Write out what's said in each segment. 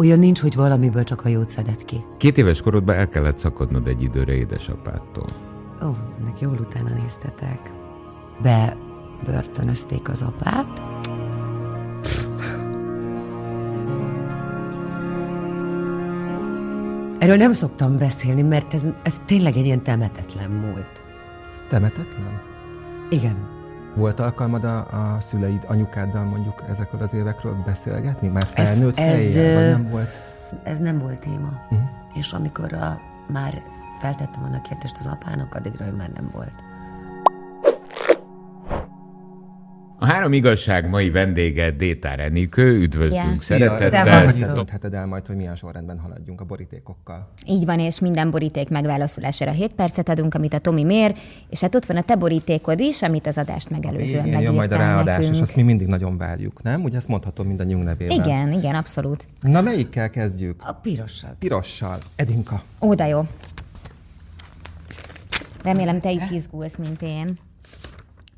Olyan nincs, hogy valamiből csak a jót szedett ki. Két éves korodban el kellett szakadnod egy időre édesapádtól. Ó, ennek jól utána néztetek. Be börtönözték az apát. Erről nem szoktam beszélni, mert ez, ez tényleg egy ilyen temetetlen múlt. Temetetlen? Igen. Volt alkalmad a, a szüleid, anyukáddal mondjuk ezekről az évekről beszélgetni? Már felnőtt ez, ez, fejjel, vagy nem volt? Ez nem volt téma. Uh-huh. És amikor a, már feltettem a kérdést az apának, addigra ő már nem volt. A három igazság mai vendége Détár Enikő, üdvözlünk yeah. szeretettel. Döntheted el majd, hogy milyen sorrendben haladjunk a borítékokkal. Így van, és minden boríték megválaszolására 7 percet adunk, amit a Tomi mér, és hát ott van a te borítékod is, amit az adást megelőzően Igen, jön majd a ráadás, nekünk. és azt mi mindig nagyon várjuk, nem? Ugye ezt mondhatom mindannyiunk nevében. Igen, igen, abszolút. Na melyikkel kezdjük? A pirossal. Pirossal. Edinka. Ó, de jó. Remélem, te is izgulsz, mint én.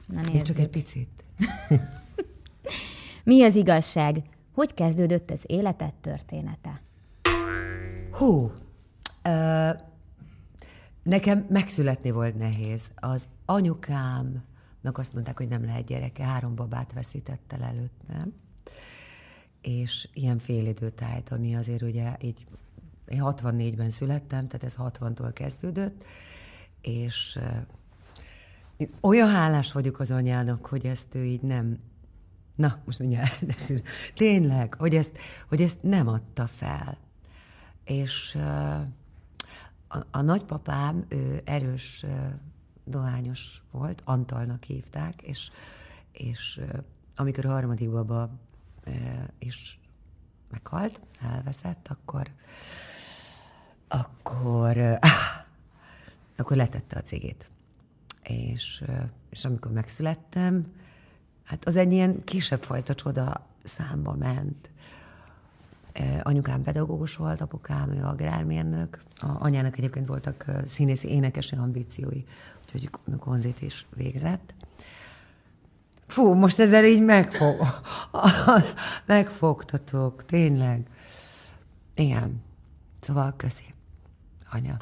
Na, Én csak egy picit. Mi az igazság? Hogy kezdődött az életed története? Hú, ö, nekem megszületni volt nehéz. Az anyukámnak azt mondták, hogy nem lehet gyereke, három babát veszített el előttem. És ilyen félidőt állt, ami azért ugye így én 64-ben születtem, tehát ez 60-tól kezdődött, és olyan hálás vagyok az anyának, hogy ezt ő így nem, na, most mindjárt, tényleg, hogy ezt, hogy ezt nem adta fel. És a, a nagypapám, ő erős dohányos volt, Antalnak hívták, és, és amikor a harmadik baba is meghalt, elveszett, akkor akkor, akkor letette a cigét és, és amikor megszülettem, hát az egy ilyen kisebb fajta csoda számba ment. Anyukám pedagógus volt, apukám, ő agrármérnök. A anyának egyébként voltak színészi énekesi ambíciói, úgyhogy konzit is végzett. Fú, most ezzel így megfog... megfogtatok, tényleg. Igen. Szóval köszi, anya.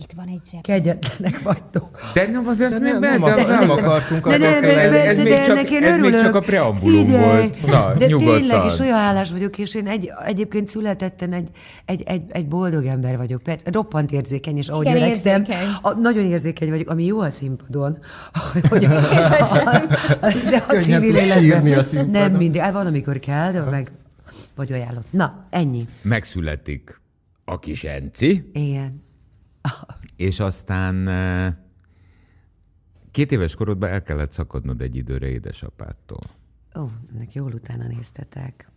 Itt van egy zseb. Kegyetlenek vagytok. De nem, az, de nem, nem, nem, nem, nem akartunk de, de, ez, ez, még csak, ez még csak a preambulum Figyelj, volt. Na, de nyugodtan. tényleg is olyan hálás vagyok, és én egy, egyébként születettem egy, egy, egy, egy boldog ember vagyok. Persze, roppant érzékeny, és ahogy Igen, öregszem, a, nagyon érzékeny vagyok, ami jó a színpadon. Hogy, de a civil életben nem mindig. Hát van, amikor kell, de meg vagy ajánlott. Na, ennyi. Megszületik a kis Enci. Igen. És aztán két éves korodban el kellett szakadnod egy időre édesapádtól. Ó, ennek jól utána néztetek.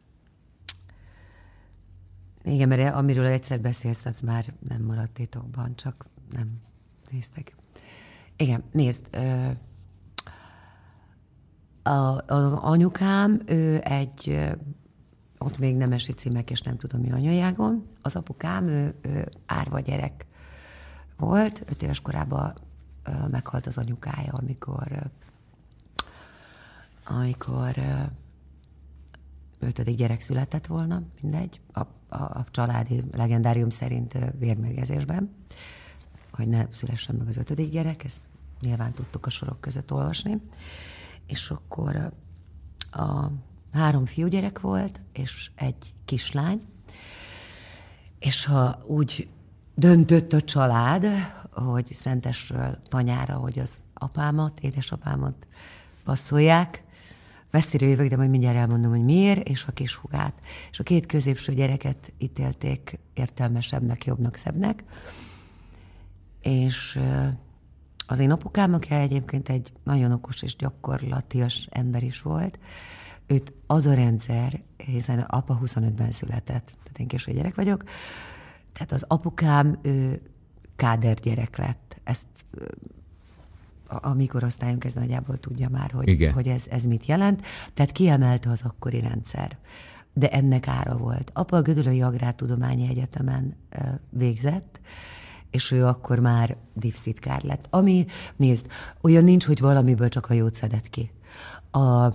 Igen, mert amiről egyszer beszélsz, az már nem maradt titokban, csak nem néztek. Igen, nézd, az anyukám, ő egy, ott még nemesi címek, és nem tudom mi anyajágon, az apukám, ő, ő árva gyerek volt, öt éves korában meghalt az anyukája, amikor amikor ötödik gyerek született volna, mindegy, a, a, a családi legendárium szerint vérmérgezésben, hogy ne szülessen meg az ötödik gyerek, ezt nyilván tudtuk a sorok között olvasni. És akkor a három fiúgyerek volt, és egy kislány, és ha úgy döntött a család, hogy Szentesről tanyára, hogy az apámat, édesapámat passzolják. Messzire jövök, de majd mindjárt elmondom, hogy miért, és a kis hugát. És a két középső gyereket ítélték értelmesebbnek, jobbnak, szebbnek. És az én apukám, aki egyébként egy nagyon okos és gyakorlatias ember is volt, őt az a rendszer, hiszen apa 25-ben született, tehát én késő gyerek vagyok, tehát az apukám ő, káder gyerek lett. Ezt a, mikorosztályunk ez nagyjából tudja már, hogy, hogy ez, ez mit jelent. Tehát kiemelte az akkori rendszer. De ennek ára volt. Apa a Gödölői Agrártudományi Egyetemen végzett, és ő akkor már divszitkár lett. Ami, nézd, olyan nincs, hogy valamiből csak a jót szedett ki. A,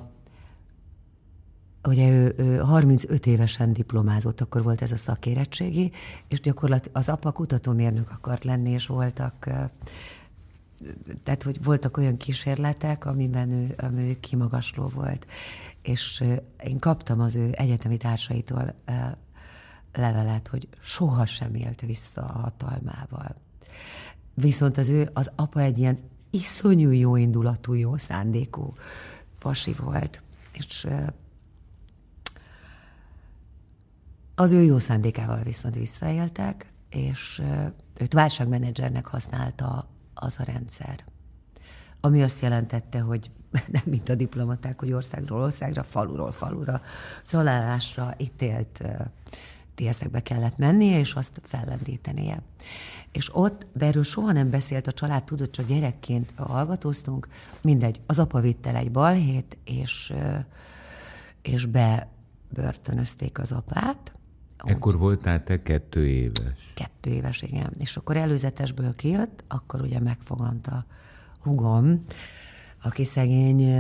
ugye ő, ő 35 évesen diplomázott, akkor volt ez a szakérettségi, és gyakorlatilag az apa kutatómérnök akart lenni, és voltak tehát, hogy voltak olyan kísérletek, amiben ő, ami ő kimagasló volt. És én kaptam az ő egyetemi társaitól levelet, hogy soha sem élt vissza a hatalmával. Viszont az ő, az apa egy ilyen iszonyú jó indulatú, jó szándékú pasi volt. És az ő jó szándékával viszont visszaéltek, és őt válságmenedzsernek használta az a rendszer. Ami azt jelentette, hogy nem mint a diplomaták, hogy országról országra, faluról falura, szolálásra ítélt TSZ-ekbe kellett mennie, és azt fellendítenie. És ott, erről soha nem beszélt a család, tudott, csak gyerekként hallgatóztunk, mindegy, az apa vitt el egy balhét, és, és bebörtönözték az apát, Ekkor voltál te kettő éves. Kettő éves, igen. És akkor előzetesből kijött, akkor ugye megfogant hugom, aki szegény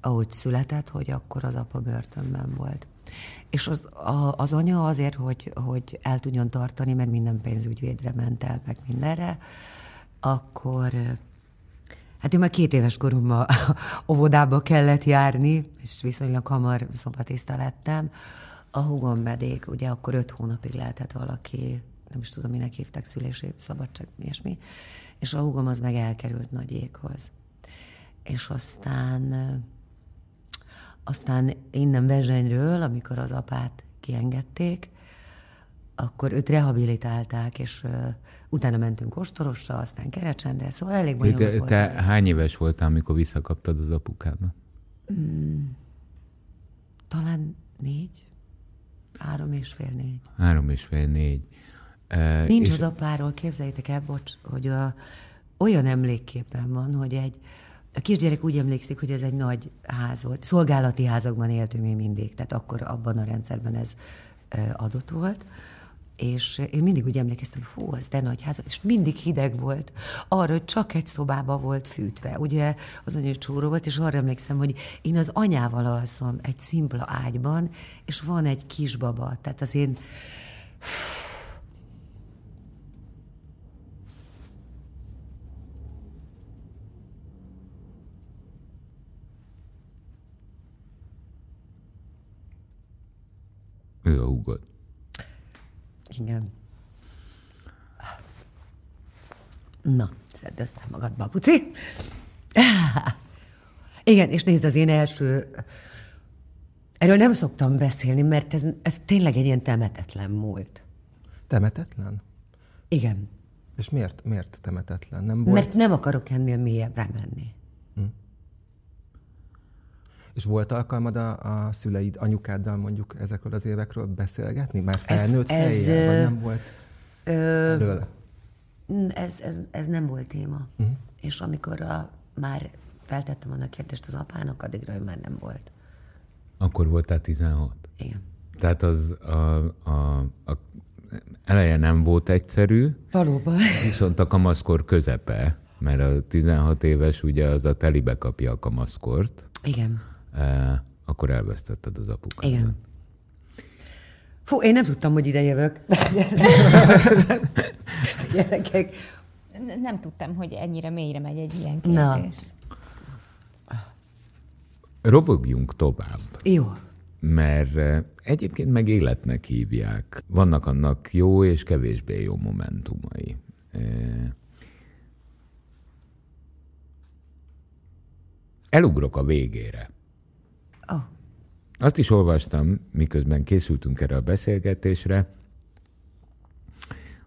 ahogy született, hogy akkor az apa börtönben volt. És az, a, az anya azért, hogy, hogy el tudjon tartani, mert minden pénzügyvédre ment el, meg mindenre, akkor Hát én már két éves koromban óvodába kellett járni, és viszonylag hamar szobatiszta lettem, a húgom pedig, ugye akkor öt hónapig lehetett valaki, nem is tudom, minek hívták, szülési szabadság, ilyesmi, és a húgom az meg elkerült nagy éghoz. És aztán, aztán innen Vezsenyről, amikor az apát kiengedték, akkor őt rehabilitálták, és uh, utána mentünk Ostorosra, aztán Kerecsendre, szóval elég bonyolult te, volt. Te hány éves voltál, amikor visszakaptad az apukámat? Mm, talán négy. Három és fél négy. Három és fél négy. Uh, Nincs és... az apáról, képzeljétek el, bocs, hogy a, olyan emlékképen van, hogy egy, a kisgyerek úgy emlékszik, hogy ez egy nagy ház volt. Szolgálati házakban éltünk mi mindig, tehát akkor abban a rendszerben ez adott volt és én mindig úgy emlékeztem, hogy fú, az de nagy ház, és mindig hideg volt. Arra, hogy csak egy szobába volt fűtve. Ugye az anya csóró volt, és arra emlékszem, hogy én az anyával alszom egy szimpla ágyban, és van egy kisbaba. Tehát az én... Ő a húgod. Igen. Na, szedd össze magadba, puci. Igen, és nézd, az én első... Erről nem szoktam beszélni, mert ez, ez tényleg egy ilyen temetetlen múlt. Temetetlen? Igen. És miért, miért temetetlen? Nem volt... Mert nem akarok ennél mélyebbre menni. És volt alkalmad a, a szüleid, anyukáddal mondjuk ezekről az évekről beszélgetni? Már felnőtt ez, ez, fejjel, vagy nem volt ö, Ez, ez, ez nem volt téma. Uh-huh. És amikor a, már feltettem annak kérdést az apának, addigra ő már nem volt. Akkor voltál 16? Igen. Tehát az a, a, a eleje nem volt egyszerű. Valóban. Viszont a kamaszkor közepe, mert a 16 éves ugye az a telibe kapja a kamaszkort. Igen akkor elvesztetted az apukádat. Igen. Fú, én nem tudtam, hogy ide jövök. Gyerekek. Nem tudtam, hogy ennyire mélyre megy egy ilyen kérdés. Na. Robogjunk tovább. Jó. Mert egyébként meg életnek hívják. Vannak annak jó és kevésbé jó momentumai. Elugrok a végére. Oh. Azt is olvastam, miközben készültünk erre a beszélgetésre,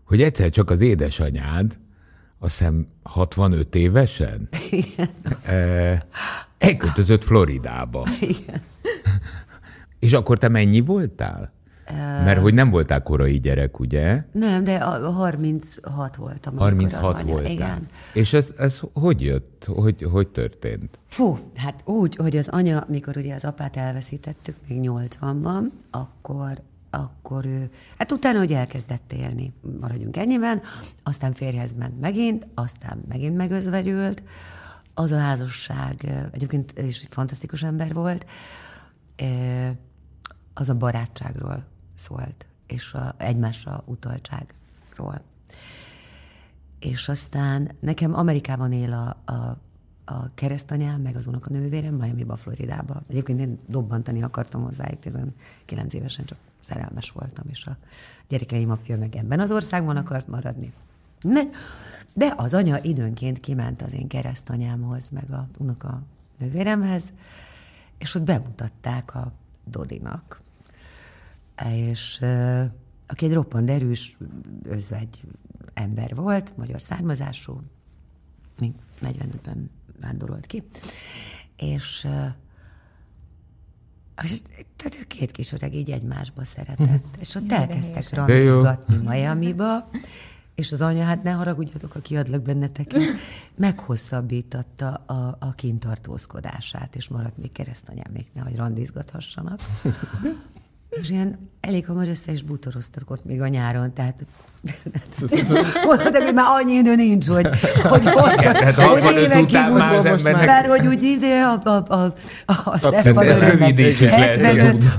hogy egyszer csak az édesanyád, azt hiszem 65 évesen, Igen. elköltözött Floridába. Igen. És akkor te mennyi voltál? Mert hogy nem voltál korai gyerek, ugye? Nem, de a 36 voltam. 36 voltál. Igen. És ez, ez hogy jött? Hogy, hogy történt? Fú, hát úgy, hogy az anya, mikor ugye az apát elveszítettük, még 80-ban, akkor akkor ő, hát utána, hogy elkezdett élni, maradjunk ennyiben, aztán férjhez ment megint, aztán megint megözvegyült, az a házasság egyébként is fantasztikus ember volt, az a barátságról szólt, és a egymásra utaltságról. És aztán nekem Amerikában él a, a, a keresztanyám, meg az unokanővérem, Miami-ba, Floridába. Egyébként én dobbantani akartam hozzájuk, 19 évesen csak szerelmes voltam, és a gyerekeim apja meg ebben az országban akart maradni. De az anya időnként kiment az én keresztanyámhoz, meg a unoka nővéremhez, és ott bemutatták a Dodinak. És aki egy roppant erős, özvegy ember volt, magyar származású, még 45-ben vándorolt ki, és és tehát két kis öreg így egymásba szeretett, és ott elkezdtek randizgatni Miami-ba, és az anya, hát ne haragudjatok, aki adlak benneteket, meghosszabbította a, a kintartózkodását, és maradt még keresztanyám, nehogy randizgathassanak. És ilyen elég hamar össze is bútoroztak ott még a nyáron, tehát mondhatom, hogy már annyi idő nincs, hogy, hogy hosszat, hát hogy évekig már az embernek... Mert hogy úgy izé a, a, a, a, a Stefan.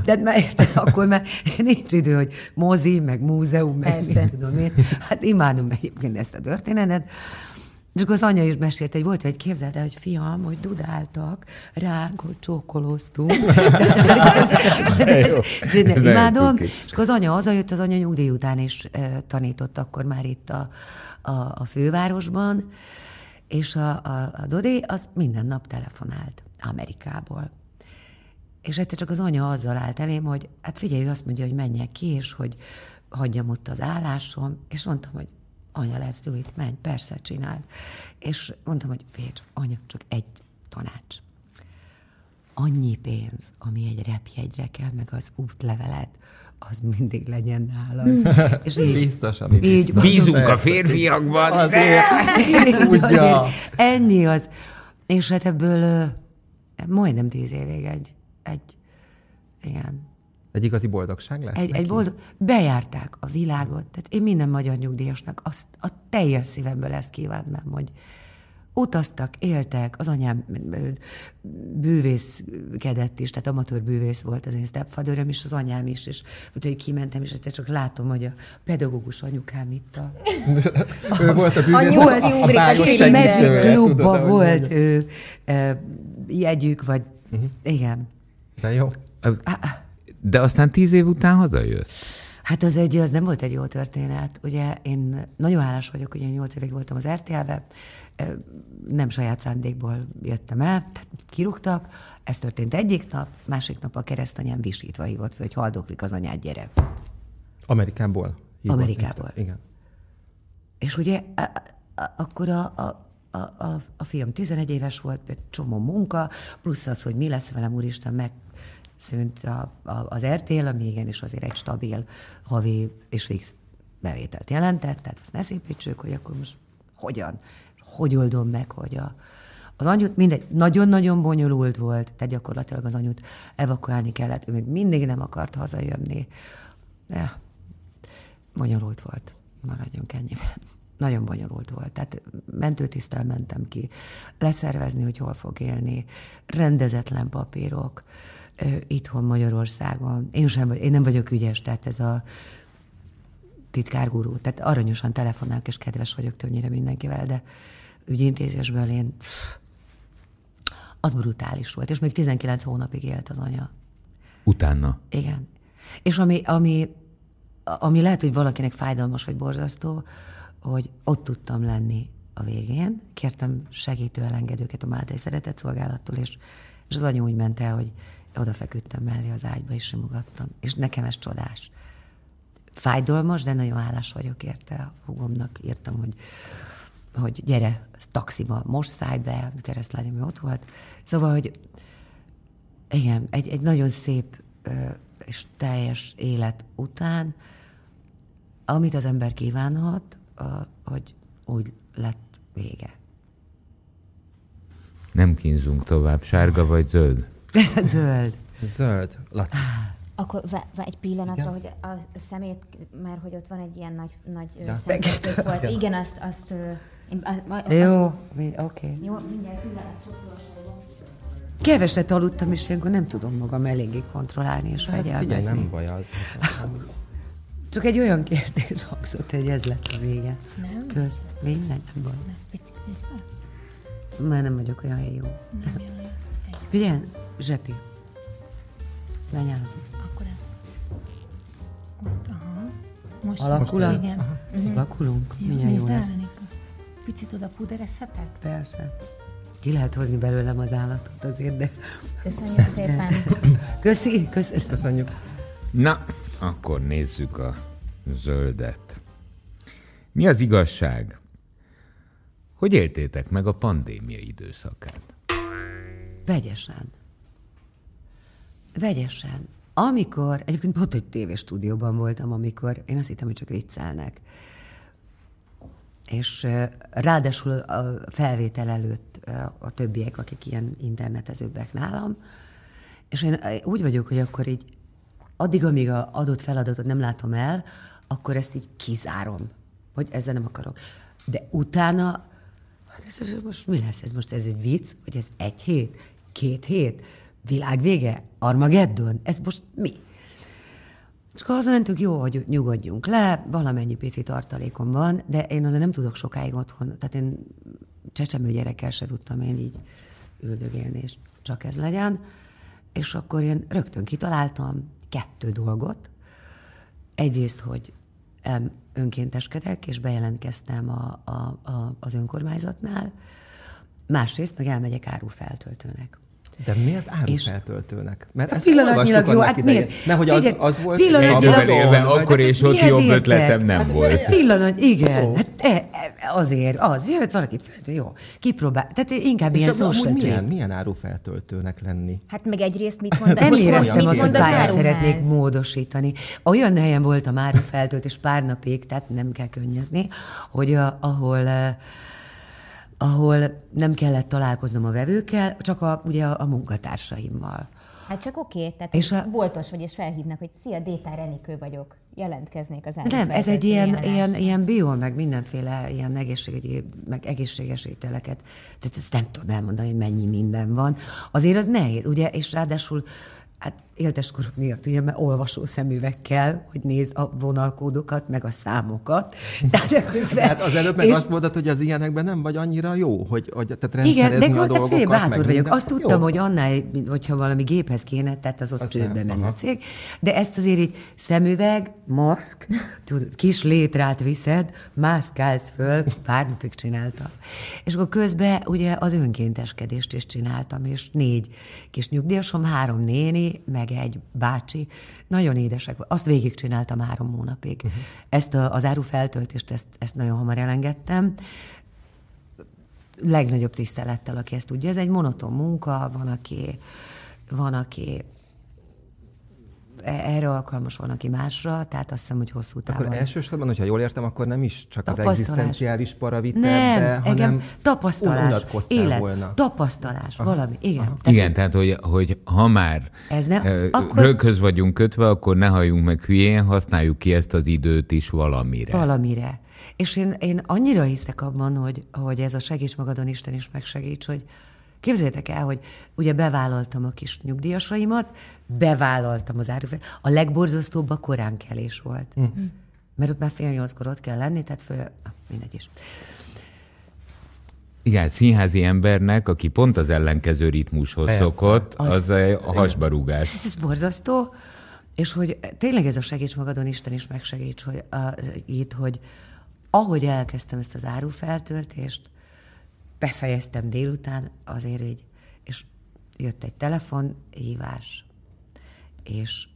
De már érted, akkor már nincs idő, hogy mozi, meg múzeum, meg mit tudom én. Hát imádom egyébként ezt a történetet. És akkor az anya is mesélt, hogy volt egy képzeld el, hogy fiam, hogy dudáltak ránk, hogy csókolóztunk. de, imádom. És akkor az anya hazajött, az anya nyugdíj után is e, tanított akkor már itt a, a, a fővárosban, és a, a, a Dodi az minden nap telefonált Amerikából. És egyszer csak az anya azzal állt elém, hogy hát figyelj, ő azt mondja, hogy menjek ki, és hogy hagyjam ott az állásom, és mondtam, hogy anya, let's do it, menj, persze, csináld. És mondtam, hogy csak, anya, csak egy tanács. Annyi pénz, ami egy repjegyre kell, meg az útlevelet, az mindig legyen nálad. És így, biztos, ami így biztos. Bízunk a férfiakban. Azért, így, azért ennyi az. És hát ebből majdnem tíz évig egy, egy igen, egy igazi boldogság lesz egy, egy boldog, Bejárták a világot. Tehát én minden magyar nyugdíjasnak azt a teljes szívemből ezt kívánnám, hogy utaztak, éltek, az anyám bűvészkedett is, tehát amatőr bűvész volt az én stepfatherem is, az anyám is, és hogy kimentem, és egyszer csak látom, hogy a pedagógus anyukám itt a... ő volt a bűvész, volt, a, a, a Magic Clubba volt ő, jegyük, vagy uh-huh. igen. De jó. De aztán tíz év után hazajött? Hát az egy, az nem volt egy jó történet. Ugye én nagyon hálás vagyok, hogy én nyolc évig voltam az RTL-be, nem saját szándékból jöttem el, tehát kirúgtak, ez történt egyik nap, másik nap a keresztanyám visítva hívott fel, hogy haldoklik az anyád, gyere. Amerikából? Hívott, Amerikából. Igen. És ugye akkor a, a, a, a, a fiam 11 éves volt, egy csomó munka, plusz az, hogy mi lesz velem, úristen, meg szűnt a, a, az RTL, ami igenis azért egy stabil havi és fix bevételt jelentett, tehát azt ne szépítsük, hogy akkor most hogyan, hogy oldom meg, hogy a, az anyut mindegy, nagyon-nagyon bonyolult volt, tehát gyakorlatilag az anyut evakuálni kellett, ő még mindig nem akart hazajönni. De bonyolult volt, maradjunk ennyiben. Nagyon bonyolult volt. Tehát mentőtisztel mentem ki, leszervezni, hogy hol fog élni, rendezetlen papírok, itthon Magyarországon. Én, sem, én nem vagyok ügyes, tehát ez a titkárgurú, tehát aranyosan telefonálok, és kedves vagyok többnyire mindenkivel, de ügyintézésből én pff, az brutális volt, és még 19 hónapig élt az anya. Utána? Igen. És ami, ami, ami lehet, hogy valakinek fájdalmas vagy borzasztó, hogy ott tudtam lenni a végén. Kértem segítő elengedőket a Máltai Szeretett Szolgálattól, és, és az anya úgy ment el, hogy odafeküdtem mellé az ágyba, és simogattam. És nekem ez csodás. Fájdalmas, de nagyon hálás vagyok érte. A hugomnak írtam, hogy, hogy gyere, taxiba, most szállj be, keresztlányom ott volt. Szóval, hogy igen, egy, egy nagyon szép és teljes élet után, amit az ember kívánhat, hogy úgy lett vége. Nem kínzunk tovább. Sárga vagy zöld? Zöld. Zöld. Laci. Akkor v- egy pillanatra, Igen? hogy a szemét, mert hogy ott van egy ilyen nagy, nagy ja. volt. Igen, Igen azt, azt, én, azt Jó, oké. Okay. Jó, mindjárt pillanat, keveset aludtam, és ilyenkor nem tudom magam eléggé kontrollálni és hát, figyelj, nem baj az. Csak egy olyan kérdés hangzott, hogy ez lett a vége. Nem? Közt, minden nem baj. Már nem vagyok olyan jó. Nem le. Figyelj, Zsepi. Lenyázni. Akkor ez. Ott, aha. Most Alakul a- Igen. Uh-huh. Lakulunk? Jó, Mindjárt jó el, lesz. Anika. Picit oda puderezhetek? Persze. Ki lehet hozni belőlem az állatot azért, de... Köszönjük szépen. Köszi, köszönöm. Köszönjük. Na, akkor nézzük a zöldet. Mi az igazság? Hogy éltétek meg a pandémia időszakát? Vegyesen. Vegyesen. Amikor, egyébként pont egy tévéstúdióban voltam, amikor én azt hittem, hogy csak viccelnek. És ráadásul a felvétel előtt a többiek, akik ilyen internetezőbbek nálam, és én úgy vagyok, hogy akkor így addig, amíg a adott feladatot nem látom el, akkor ezt így kizárom, hogy ezzel nem akarok. De utána, hát ez most mi lesz? Ez most ez egy vicc? Hogy ez egy hét? Két hét? Világvége? Armageddon? Ez most mi? Csak hazamentünk, jó, hogy nyugodjunk le, valamennyi pici tartalékom van, de én azért nem tudok sokáig otthon, tehát én csecsemő gyerekkel se tudtam én így üldögélni, és csak ez legyen. És akkor én rögtön kitaláltam kettő dolgot. Egyrészt, hogy önkénteskedek, és bejelentkeztem a, a, a, az önkormányzatnál. Másrészt meg elmegyek árufeltöltőnek. De miért árufeltöltőnek? Mert ezt Pillanatnyilag jó, hát idején. miért? Mert hogy az, az volt pillanatnyilag- élve, akkor és ott jobb értek? ötletem nem volt. Pillanat, igen. Hát e, e, azért, az, jött valakit fel, jó, kipróbál. Tehát inkább És ilyen amúgy milyen, milyen árufeltöltőnek lenni? Hát meg egyrészt mit mond, Nem most éreztem azt, hogy pályát szeretnék módosítani. Olyan helyen volt a Mári feltöltés pár napig, tehát nem kell könnyezni, hogy a, ahol eh, ahol nem kellett találkoznom a vevőkkel, csak a, ugye a, a munkatársaimmal. Hát csak oké, tehát És a- boltos vagy, és felhívnak, hogy szia, Détár Enikő vagyok, jelentkeznék az Nem, ez egy ilyen, ilyen, ilyen bio, meg mindenféle ilyen egészségügyi, meg egészséges ételeket. Tehát ezt nem tudom elmondani, hogy mennyi minden van. Azért az nehéz, ugye, és ráadásul hát éltes korok miatt, ugye, mert olvasó szemüvegkel, hogy nézd a vonalkódokat, meg a számokat. Tehát közben, Hát az előbb meg és- azt mondod, hogy az ilyenekben nem vagy annyira jó, hogy, hogy tehát igen, de rendszerezni a hát dolgokat. bátor meg vagyok. minden. Azt tudtam, Jó. hogy annál, hogyha valami géphez kéne, tehát az ott Az csődbe nem, a cég. De ezt azért így szemüveg, maszk, tudod, kis létrát viszed, mászkálsz föl, pár napig csináltam. És akkor közben ugye az önkénteskedést is csináltam, és négy kis nyugdíjasom, három néni, meg egy bácsi, nagyon édesek. Azt végigcsináltam három hónapig. Uh-huh. Ezt a, az árufeltöltést, ezt, ezt nagyon hamar elengedtem legnagyobb tisztelettel, aki ezt tudja. Ez egy monoton munka, van, aki, van, aki erre alkalmas, van, aki másra, tehát azt hiszem, hogy hosszú távon. Akkor elsősorban, hogyha jól értem, akkor nem is csak az egzisztenciális paravit nem, be, engem hanem tapasztalás, élet, volna. tapasztalás, valami, igen. Tehát Igen, tehát hogy, hogy ha már Ez nem- ö, akkor- röghöz vagyunk kötve, akkor ne halljunk meg hülyén, használjuk ki ezt az időt is valamire. Valamire. És én, én annyira hiszek abban, hogy, hogy ez a segíts magadon, Isten is megsegíts, hogy képzeljétek el, hogy ugye bevállaltam a kis nyugdíjasaimat, bevállaltam az árufel. A legborzasztóbb a koránkelés volt. Mm. Mert ott már fél nyolckor ott kell lenni, tehát föl... Ah, mindegy is. Igen, színházi embernek, aki pont az ellenkező ritmushoz Persze. szokott, az, Az- az a hasbarúgás. Ez, ez borzasztó, és hogy tényleg ez a segíts magadon, Isten is megsegíts, hogy a, itt, hogy ahogy elkezdtem ezt az árufeltöltést, befejeztem délután, azért így, és jött egy telefonhívás, és,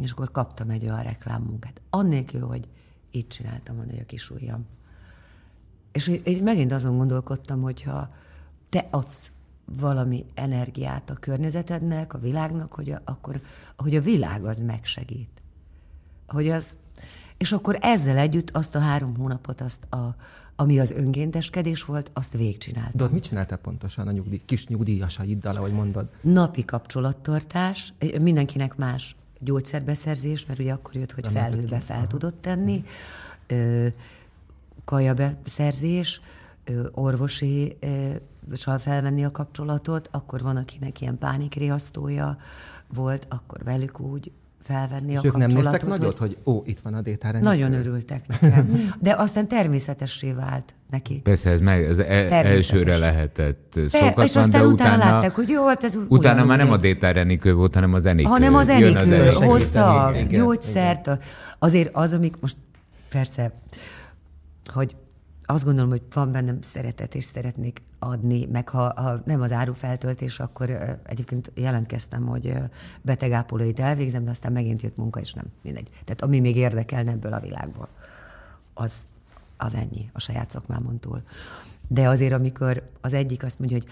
és akkor kaptam egy olyan reklámmunkát. Annélkül, hogy így csináltam volna, hogy a kis ujjam. És így, megint azon gondolkodtam, hogyha te adsz valami energiát a környezetednek, a világnak, hogy a, akkor, hogy a világ az megsegít. Hogy az, és akkor ezzel együtt azt a három hónapot, azt a, ami az önkénteskedés volt, azt végigcsináltam. De ott mit csináltál pontosan a nyugdíj, kis nyugdíjasaiddal, ahogy mondod? Napi kapcsolattartás, mindenkinek más gyógyszerbeszerzés, mert ugye akkor jött, hogy felhőbe fel tudott tenni, ö, kajabeszerzés, orvosi sal felvenni a kapcsolatot, akkor van, akinek ilyen pánikriasztója volt, akkor velük úgy felvenni és a ők kapcsolatot. nem néztek nagyot, hogy ó, itt van a détára. Nagyon örültek nekem. De aztán természetessé vált neki. Persze, ez meg ez el, elsőre lehetett szokatlan, és aztán de utána, utána, látták, hogy jó, hát ez utána már nem a Détár Enikő volt, hanem az Enikő. hanem az Enikő Enikő. hozta a gyógyszert. Azért az, amik most persze, hogy azt gondolom, hogy van bennem szeretet, és szeretnék adni, meg ha, ha nem az árufeltöltés, akkor ö, egyébként jelentkeztem, hogy betegápolóit elvégzem, de aztán megint jött munka, és nem mindegy. Tehát ami még érdekelne ebből a világból, az, az ennyi a saját szakmámon túl. De azért, amikor az egyik azt mondja, hogy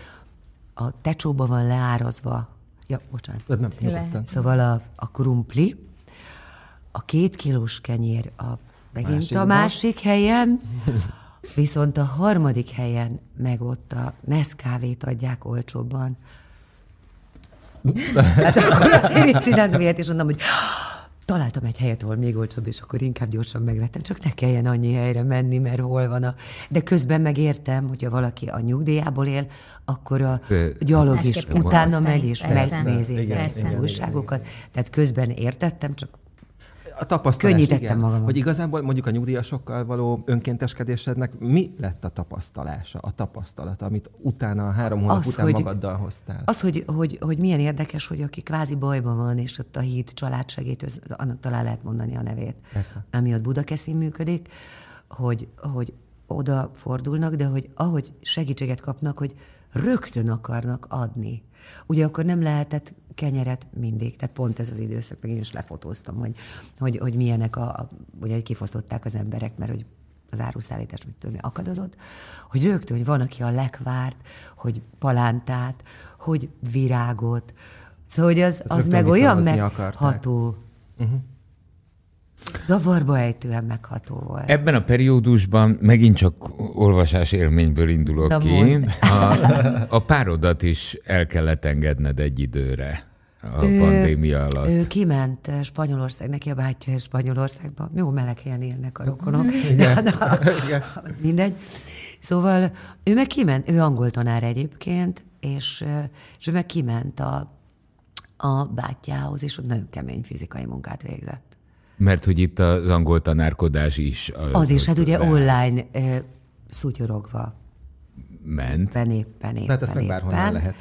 a tecsóba van leárazva, ja, bocsánat, Nem, nyugodtan. Szóval a, a krumpli, a két kilós kenyér a, megint Másikba. a másik helyen, viszont a harmadik helyen meg ott a Nescafét adják olcsóbban. Hát akkor azért így csináltam ilyet, és mondom, hogy találtam egy helyet, ahol még olcsóbb, és akkor inkább gyorsan megvettem, csak ne kelljen annyi helyre menni, mert hol van a... De közben megértem, hogyha valaki a nyugdíjából él, akkor a gyalog is utána megy, és megnézi az újságokat. Tehát közben értettem, csak A tapasztalás, Könnyítettem igen. magamon. Hogy igazából mondjuk a nyugdíjasokkal való önkénteskedésednek mi lett a tapasztalása, a tapasztalata, amit utána, három hónap Az, után hogy- magaddal hoztál? Az, hogy, hogy, hogy milyen érdekes, hogy aki kvázi bajban van, és ott a híd családsegítő, annak talán lehet mondani a nevét, Persze. ami ott Budakeszin működik, hogy, hogy oda fordulnak, de hogy ahogy segítséget kapnak, hogy rögtön akarnak adni. Ugye akkor nem lehetett kenyeret mindig, tehát pont ez az időszak, meg én is lefotóztam, hogy, hogy, hogy milyenek a, a ugye hogy kifosztották az emberek, mert hogy az áruszállítás, mit tudom, akadozott, hogy rögtön, hogy van, aki a lekvárt, hogy palántát, hogy virágot. Szóval, hogy az, az meg olyan megható. Uh-huh. Zavarba ejtően megható volt. Ebben a periódusban megint csak olvasás élményből indulok Na ki. A, a párodat is el kellett engedned egy időre a pandémia alatt. Ő kiment Spanyolország, neki a bátyja Spanyolországban. Jó meleg helyen élnek a rokonok. De, de, mindegy. Szóval ő meg kiment, ő angol tanár egyébként, és, és ő meg kiment a, a bátyjához, és ott nagyon kemény fizikai munkát végzett. Mert hogy itt az angol tanárkodás is az, Az is, hát ugye le- online eh, szutyorogva, ment. éppen éppen éppen Hát ezt meg éppen. bárhonnan lehet.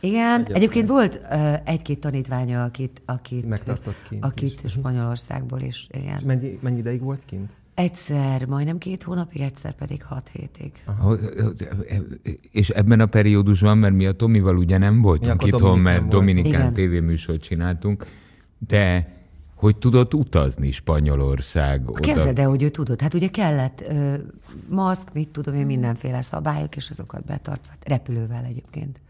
Igen, egyébként volt uh, egy-két tanítványa, akit, akit, Megtartott kint akit Spanyolországból is, igen. És mennyi, mennyi ideig volt kint? Egyszer, majdnem két hónapig, egyszer pedig hat hétig. És ebben a periódusban, mert mi a Tomival ugye nem voltunk akkor itthon, mert volt. Dominikán tévéműsort csináltunk, de hogy tudott utazni Spanyolország oda? Képzeld el, hogy ő tudott. Hát ugye kellett ö, maszk, mit tudom én, mindenféle szabályok, és azokat betartva. Repülővel egyébként.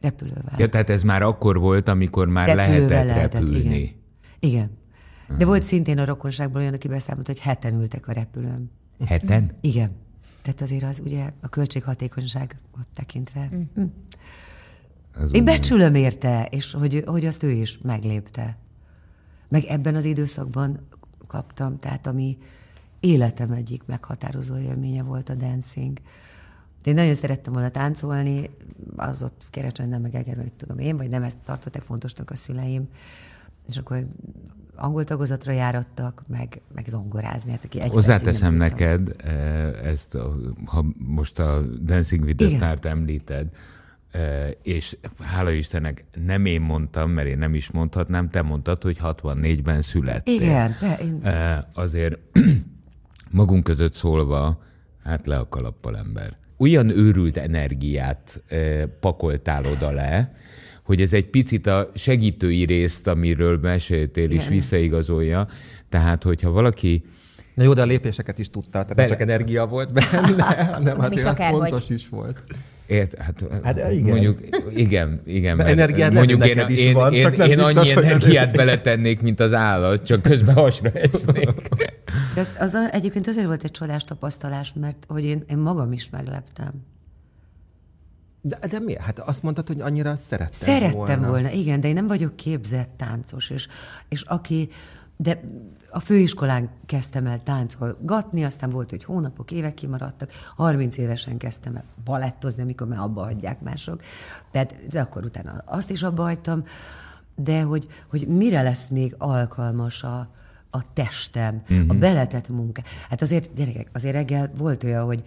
Repülővel. Ja, tehát ez már akkor volt, amikor már lehetett, repülni. Igen. igen. De volt szintén a rokonságból olyan, aki beszámolt, hogy heten ültek a repülőn. Heten? Igen. Tehát azért az ugye a költséghatékonyság ott tekintve. Mm. Az Én becsülöm érte, és hogy, hogy azt ő is meglépte. Meg ebben az időszakban kaptam, tehát ami életem egyik meghatározó élménye volt a dancing. Én nagyon szerettem volna táncolni, az ott Kerecsenden, meg Egerben, hogy tudom én, vagy nem ezt tartották fontosnak a szüleim, és akkor angol tagozatra járattak, meg, meg zongorázni. Hát, aki egy Hozzáteszem neked, eh, ezt, ha most a Dancing with the Igen. Start említed, és hála Istennek nem én mondtam, mert én nem is mondhatnám, te mondtad, hogy 64-ben születtél. Igen, be, én, Azért magunk között szólva, hát le a kalappal ember. Olyan őrült energiát pakoltál oda le, hogy ez egy picit a segítői részt, amiről meséltél is visszaigazolja. Tehát, hogyha valaki Na jó, de a lépéseket is tudta, tehát nem Bele- csak energia volt benne, hanem azért is az akárhogy. fontos is volt. Ért, hát, Hát igen. mondjuk, igen, igen. Mert energiád mondjuk lehet, én, neked is én, van, én, csak nem én biztos, annyi hogy- energiát beletennék, mint az állat, csak közben hasra esnék. De az, az a, egyébként azért volt egy csodás tapasztalás, mert hogy én, én magam is megleptem. De, de miért? Hát azt mondtad, hogy annyira szerettem Szerettem volna, igen, de én nem vagyok képzett táncos, és, és aki de a főiskolán kezdtem el táncolgatni, aztán volt, hogy hónapok, évek kimaradtak, 30 évesen kezdtem el balettozni, amikor már abba hagyják mások. Tehát, akkor utána azt is abba hagytam, de hogy, hogy mire lesz még alkalmas a, a testem, uh-huh. a beletett munka. Hát azért, gyerekek, azért reggel volt olyan, hogy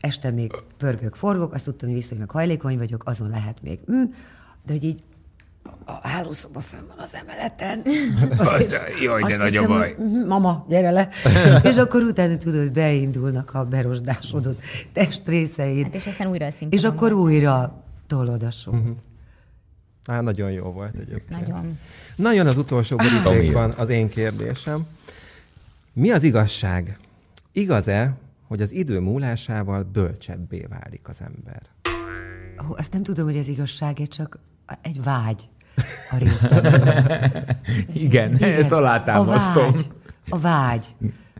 este még pörgök, forgok, azt tudtam, hogy viszonylag hajlékony vagyok, azon lehet még. Mm, de hogy így a hálószoba fönn van az emeleten. Azt, jaj, de nagy a baj. Mama, gyere le. és akkor utána tudod, beindulnak a berosdásodott testrészeid. Hát és aztán újra a És akkor újra tolod a sót. Uh-huh. Á, nagyon jó volt egyébként. Nagyon. Nagyon az utolsó borítékban az én kérdésem. Mi az igazság? Igaz-e, hogy az idő múlásával bölcsebbé válik az ember? Ó, azt nem tudom, hogy ez igazság, csak egy vágy a. Igen, Igen, ezt alátámasztom. A vágy. A vágy.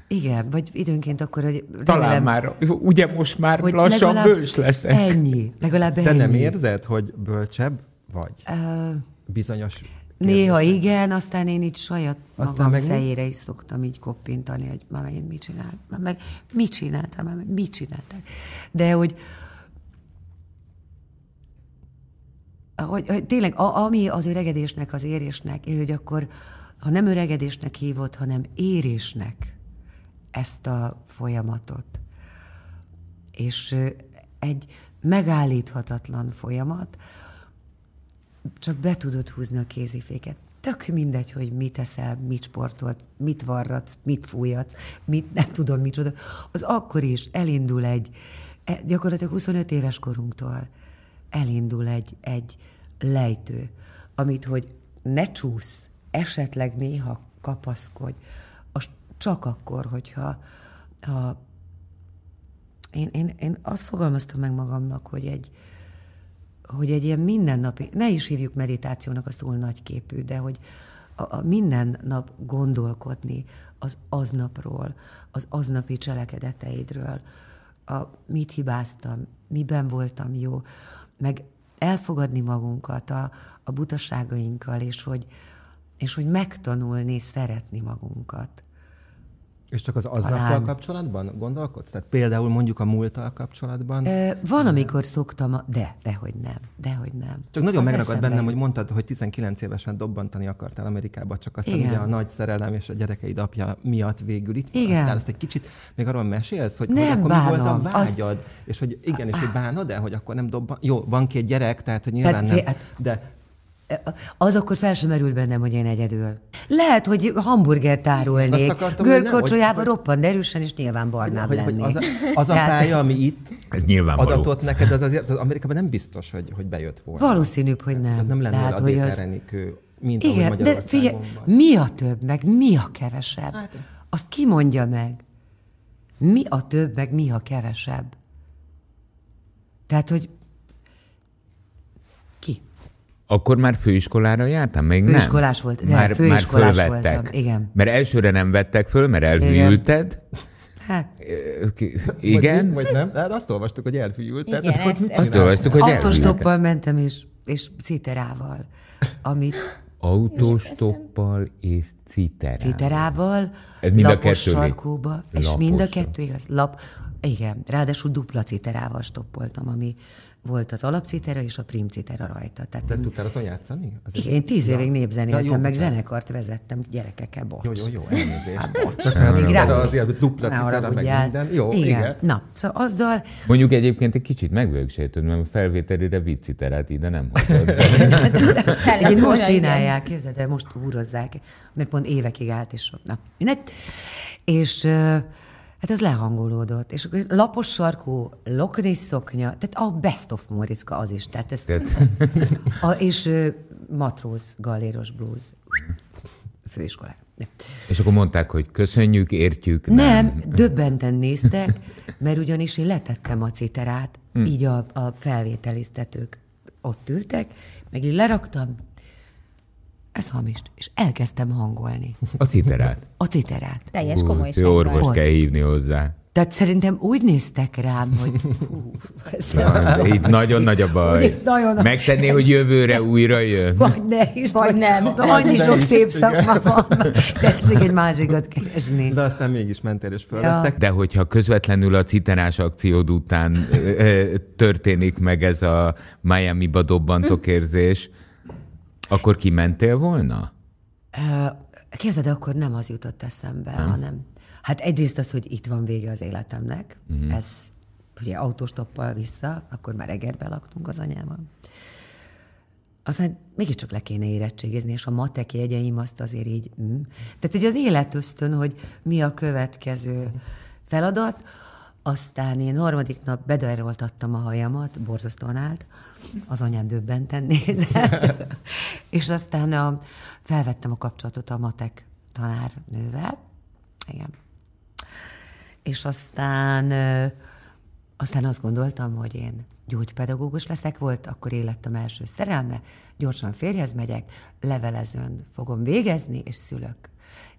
Igen, vagy időnként akkor, hogy Talán remélem, már, ugye most már hogy lassan bölcs leszek. Ennyi, legalább ennyi. De nem érzed, hogy bölcsebb vagy? Uh, Bizonyos Néha igen, aztán én így saját aztán magam meg fejére is szoktam így koppintani, hogy már megint mit csinál, már meg mit csináltam, már meg mit csináltam. De hogy, hogy, hogy tényleg, a, ami az öregedésnek, az érésnek, hogy akkor, ha nem öregedésnek hívott, hanem érésnek ezt a folyamatot. És egy megállíthatatlan folyamat, csak be tudod húzni a kéziféket. Tök mindegy, hogy mit eszel, mit sportolsz, mit varratsz, mit fújatsz, mit nem tudom micsoda. Az akkor is elindul egy, e, gyakorlatilag 25 éves korunktól elindul egy, egy lejtő, amit, hogy ne csúsz, esetleg néha kapaszkodj, az csak akkor, hogyha ha én, én, én azt fogalmaztam meg magamnak, hogy egy, hogy egy ilyen mindennapi, ne is hívjuk meditációnak a túl nagy képű, de hogy a, a minden nap gondolkodni az aznapról, az aznapi cselekedeteidről, a, mit hibáztam, miben voltam jó, meg elfogadni magunkat a, a butaságainkkal, és hogy, és hogy megtanulni szeretni magunkat. És csak az aznappal kapcsolatban gondolkodsz? Tehát például mondjuk a múlttal kapcsolatban? E, van, amikor szoktam, de, dehogy nem, dehogy nem. Csak nagyon az megragad bennem, hogy mondtad, hogy 19 évesen dobbantani akartál Amerikába, csak aztán Igen. ugye a nagy szerelem és a gyerekeid apja miatt végül itt Igen. maradtál. Ezt egy kicsit még arról mesélsz, hogy, nem hogy akkor bánom. mi volt a vágyad? Az... És hogy igen, és hogy bánod-e, hogy akkor nem dobban... Jó, van két gyerek, tehát hogy nyilván tehát, nem, hát- de az akkor fel sem merült bennem, hogy én egyedül. Lehet, hogy hamburgert tárolnék. Görkorcsolyával roppant erősen, és nyilván barnább hogy, lennék. az, a, az a pálya, ami itt Ez nyilvánvaló. adatot neked, az, azért, az Amerikában nem biztos, hogy, hogy bejött volna. Valószínűbb, hogy nem. Tehát nem lenne Tehát, hogy az... Erenikő, mint Igen, de figyelj, mi a több, meg mi a kevesebb? Hát, Azt ki mondja meg? Mi a több, meg mi a kevesebb? Tehát, hogy akkor már főiskolára jártam? Még Főiskolás volt, de már, főiskolás már fölvettek. voltam, igen. Mert elsőre nem vettek föl, mert elhűlted. Hát. Igen? Vagy, vagy nem? Hát azt olvastuk, hogy elhűlted. Igen, hát, ezt, azt olvastuk, hogy Autostoppal mentem, és, és citerával. Amit Autóstoppal és citerával. Citerával, mind a lapos sarkóba, és lapos. mind a kettő igaz, lap, igen, ráadásul dupla citerával stoppoltam, ami volt az alapcitera és a primcitera rajta. Tehát De tudtál azon játszani? Az igen, én tíz évig népzenéltem, ja, meg zenekart vezettem gyerekekkel, bocs. Jó, jó, jó, elnézést. Hát, bocs. Csak hát rá, azért dupla citera, meg minden. Jó, igen. igen. Na, szóval azzal... Mondjuk egyébként egy kicsit megvőgsejtőd, mert a felvételére vicciterát ide nem hozod. Egyébként most csinálják, képzeld el, most úrozzák, mert pont évekig állt, és na, És Hát ez lehangolódott. És lapos sarkú, lokni szoknya, tehát a best of Moritzka az is. Tehát ez, a, és uh, matróz, galéros blues főiskolán. És akkor mondták, hogy köszönjük, értjük. Nem, nem döbbenten néztek, mert ugyanis én letettem a citerát, hmm. így a, a felvételiztetők ott ültek, meg így leraktam, ez hamis. És elkezdtem hangolni. A citerát? A citerát. Teljes komoly orvos kell hívni hozzá. Tehát szerintem úgy néztek rám, hogy hú, Na, itt nagyon nagy a baj. Nagyon nagy. Megtenni, hogy jövőre újra jön. vagy ne is, Vagy nem. Annyi De sok is, szép szakma van. Tessék egy másikat keresni. De aztán mégis mentél és fölvettek. De hogyha közvetlenül a citerás akciód után ö, ö, történik meg ez a Miami-ba dobbantok érzés, akkor kimentél volna? Képzeld, akkor nem az jutott eszembe, nem. hanem hát egyrészt az, hogy itt van vége az életemnek, uh-huh. ez ugye autostoppal vissza, akkor már Egerbe laktunk az anyával. Aztán mégiscsak le kéne érettségizni, és a matek jegyeim azt azért így... Mm. Tehát ugye az életösztön, hogy mi a következő feladat, aztán én harmadik nap bedaroltattam a hajamat, borzasztóan állt, az anyám döbbenten nézett, és aztán a, felvettem a kapcsolatot a matek tanárnővel, igen. És aztán, aztán azt gondoltam, hogy én gyógypedagógus leszek, volt akkor életem első szerelme, gyorsan férjhez megyek, levelezőn fogom végezni, és szülök.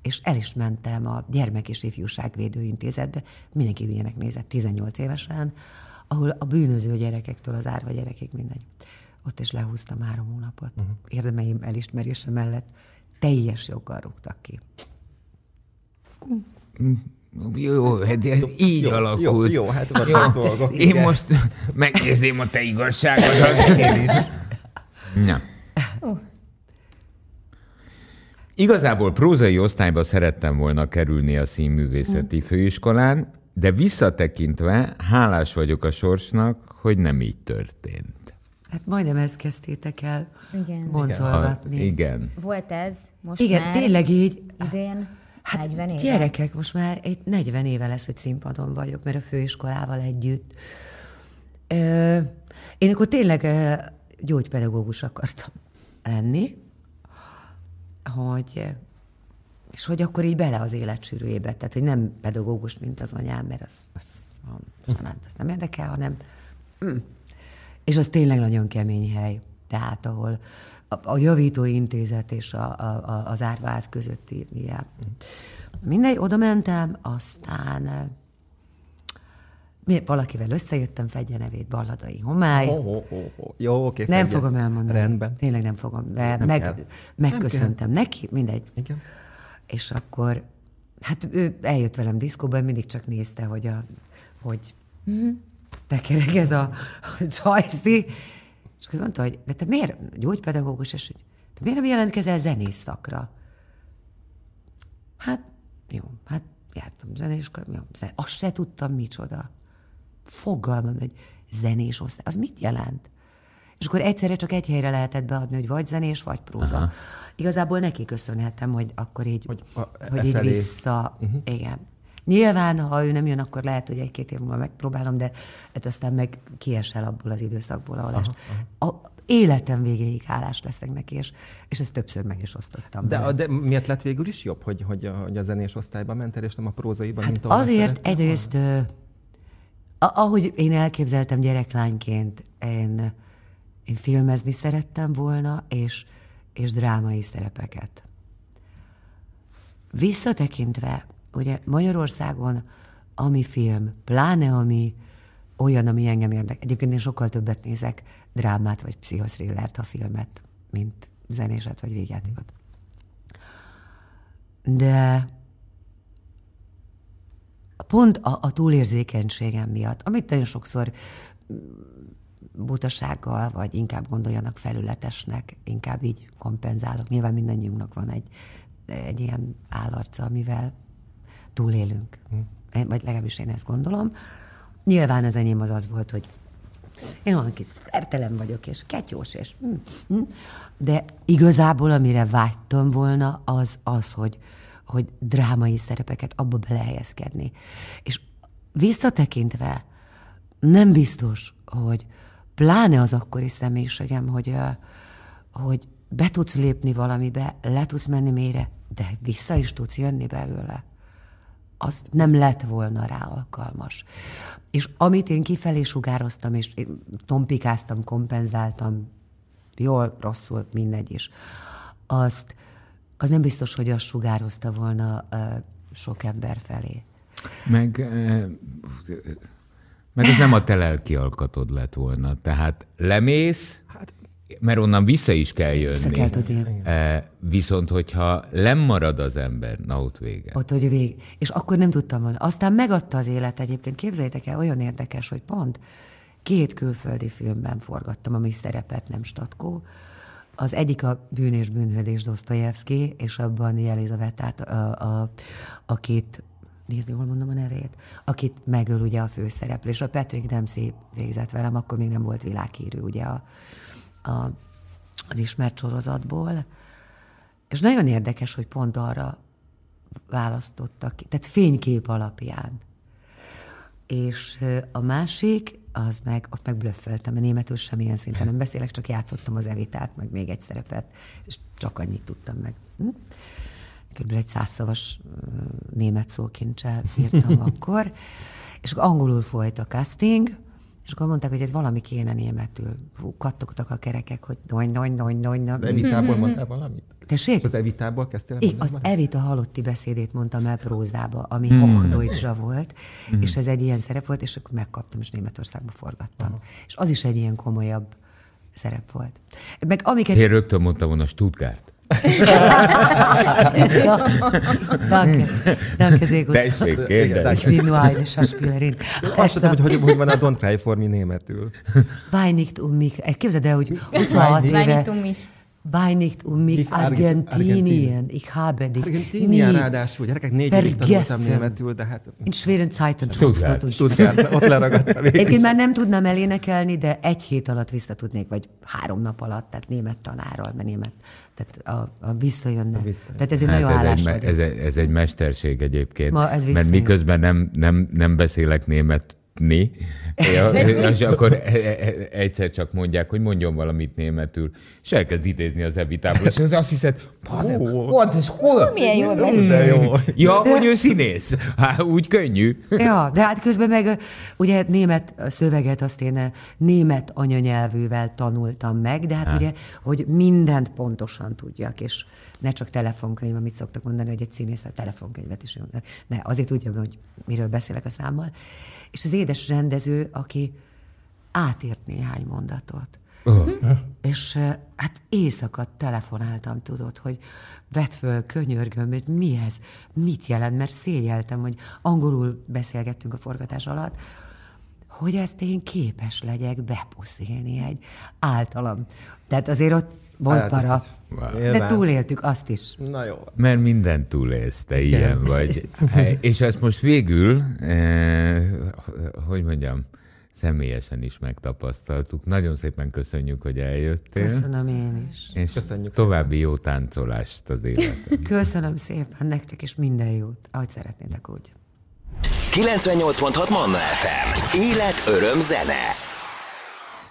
És el is mentem a Gyermek és Ifjúságvédő Intézetbe, mindenki hülyének nézett 18 évesen, ahol a bűnöző gyerekektől az árva gyerekig mindegy. Ott is lehúztam három hónapot. Uh-huh. Érdemeim elismerése mellett teljes joggal rúgtak ki. Jó, hát ez így jó, alakult. jó, jó, hát vannak dolgok. Én Igen. most megnézném a te igazságodat. Én is. Na. Igazából prózai osztályba szerettem volna kerülni a színművészeti főiskolán, de visszatekintve hálás vagyok a sorsnak, hogy nem így történt. Hát majdnem ezt kezdtétek el Igen. A, boncolgatni. igen. Volt ez, most Igen, már tényleg így. idén Hát 40 éve. gyerekek, most már egy 40 éve lesz, hogy színpadon vagyok, mert a főiskolával együtt. Ö, én akkor tényleg ö, gyógypedagógus akartam lenni, hogy és hogy akkor így bele az élet sűrűjébe, tehát hogy nem pedagógus, mint az anyám, mert az, az, az, az nem érdekel, hanem mm. és az tényleg nagyon kemény hely, tehát ahol a, a javító intézet és a, a, a, az árváz közötti ilyen. Mindegy, oda mentem, aztán eh, valakivel összejöttem, Fedje nevét, Balladai Homály. Ho, ho, ho, ho. Jó, oké. Nem fogom elmondani. Rendben. Tényleg nem fogom, de Nem kell. meg, megköszöntem neki, mindegy. Igen. És akkor, hát ő eljött velem diszkóba, mindig csak nézte, hogy a, hogy tekereg ez a, a csajszti. És akkor mondta, hogy de te miért gyógypedagógus, és hogy te miért nem jelentkezel zenész szakra? Hát, jó, hát jártam zenéskolá, jó, zen- azt se tudtam micsoda. Fogalmam, hogy zenés osztály, az mit jelent? És akkor egyszerre csak egy helyre lehetett beadni, hogy vagy zenés, vagy próza. Aha. Igazából neki köszönhetem, hogy akkor így, Hogy a- hogy így efelé. vissza, uh-huh. igen. Nyilván, ha ő nem jön, akkor lehet, hogy egy-két év múlva megpróbálom, de hát aztán meg kiesel abból az időszakból, ahol aha, aha. a életem végéig hálás leszek neki, és, és ezt többször meg is osztottam. De, vele. de miért lett végül is jobb, hogy, hogy, a, hogy a zenés osztályban mentél, és nem a prózaiban, mint Hát ahol azért egyrészt, a- ahogy én elképzeltem gyereklányként, én, én filmezni szerettem volna, és, és drámai szerepeket. Visszatekintve, ugye Magyarországon, ami film, pláne ami olyan, ami engem érdekel. Egyébként én sokkal többet nézek drámát, vagy pszichoszrillert, ha filmet, mint zenéset, vagy végjátékot. De pont a, a túlérzékenységem miatt, amit nagyon sokszor butasággal, vagy inkább gondoljanak felületesnek, inkább így kompenzálok. Nyilván mindannyiunknak van egy, egy ilyen állarca, amivel túlélünk. Én- Vagy legalábbis én ezt gondolom. Nyilván az enyém az az volt, hogy én olyan kis szertelem vagyok, és ketyós, és hm, hm. de igazából amire vágytam volna, az az, hogy, hogy drámai szerepeket abba belehelyezkedni. És visszatekintve nem biztos, hogy pláne az akkori személyiségem, hogy, hogy be tudsz lépni valamibe, le tudsz menni mélyre, de vissza is tudsz jönni belőle az nem lett volna rá alkalmas. És amit én kifelé sugároztam, és én tompikáztam, kompenzáltam, jól, rosszul, mindegy is, azt, az nem biztos, hogy azt sugározta volna uh, sok ember felé. Meg, meg ez nem a te lelki alkatod lett volna. Tehát lemész, hát, mert onnan vissza is kell jönni. Vissza kell tudni. Eh, viszont, hogyha lemarad az ember, na ott vége. Ott, hogy vég. És akkor nem tudtam volna. Aztán megadta az élet egyébként. Képzeljétek el, olyan érdekes, hogy pont két külföldi filmben forgattam, ami szerepet nem statkó. Az egyik a Bűn és bűnhődés Dostoyevsky, és abban Jelizaveta, a, a, akit nézd, jól mondom a nevét, akit megöl ugye a főszereplő, és a Patrick Dempsey végzett velem, akkor még nem volt világhírű ugye a, a, az ismert sorozatból. És nagyon érdekes, hogy pont arra választottak, tehát fénykép alapján. És a másik, az meg, ott meg blöffeltem, mert németül semmilyen szinten nem beszélek, csak játszottam az Evitát, meg még egy szerepet, és csak annyit tudtam meg. Hm? Kb. egy százszavas német szókincsel írtam akkor, és akkor angolul folyt a casting, és akkor mondták, hogy ez valami kéne németül. Fú, kattogtak a kerekek, hogy dony, dony, dony, dony. Az Evitából mondtál valamit? Tessék? Az Evitából kezdtél Igen, az Evita halotti beszédét mondtam el prózába, ami hmm. Hochdeutschra volt, hmm. és ez egy ilyen szerep volt, és akkor megkaptam, és Németországba forgattam. Aha. És az is egy ilyen komolyabb szerep volt. Meg amiket... Én rögtön mondtam volna Stuttgart. Danke, danke, sehr gut. Tessék, kérdez. Ich bin nur eine Schauspielerin. Azt tudom, hogy, hogy, hogy van a Don't Cry for Me németül. Wein nicht um mich. Képzeld el, hogy 26 éve... Wein nicht um mich. Wein nicht um mich, Argentinien. Ich habe dich Argentinien ráadásul, gyerekek, négy évig tanultam németül, de hát... In schweren Zeiten Stuttgart, Stuttgart, ott leragadtam. Egyébként már nem tudnám elénekelni, de egy hét alatt visszatudnék, vagy három nap alatt, tehát német tanárral, mert német, tehát a, a visszajönne. Ez. Tehát ez egy hát nagyon ez hálás egy, ez, egy, ez egy mesterség egyébként, Ma ez mert miközben nem, nem, nem beszélek német, látni, és akkor e- e- e- egyszer csak mondják, hogy mondjon valamit németül, és elkezd idézni az evitából, és az azt hiszed, what is hol? Milyen jó De jó. Ja, hogy ő színész. Hát, úgy könnyű. Ja, de hát közben meg ugye német szöveget azt én német anyanyelvűvel tanultam meg, de hát ha. ugye, hogy mindent pontosan tudjak, és ne csak telefonkönyv, amit szoktak mondani, hogy egy színész a telefonkönyvet is. Ne, azért tudjam, hogy miről beszélek a számmal. És az édes rendező, aki átért néhány mondatot. Uh. És hát éjszaka telefonáltam, tudod, hogy vedd föl, könyörgöm, hogy mi ez, mit jelent, mert szégyeltem, hogy angolul beszélgettünk a forgatás alatt, hogy ezt én képes legyek bepuszélni egy általam. Tehát azért ott volt hát, para. De túléltük azt is. Na jó. Mert minden túlélsz, te ilyen vagy. És ezt most végül, eh, hogy mondjam, személyesen is megtapasztaltuk. Nagyon szépen köszönjük, hogy eljöttél. Köszönöm én is. És Köszönjük további szépen. jó táncolást az életben. Köszönöm szépen nektek is minden jót, ahogy szeretnétek úgy. 98.6 Manna FM. Élet, öröm, zene.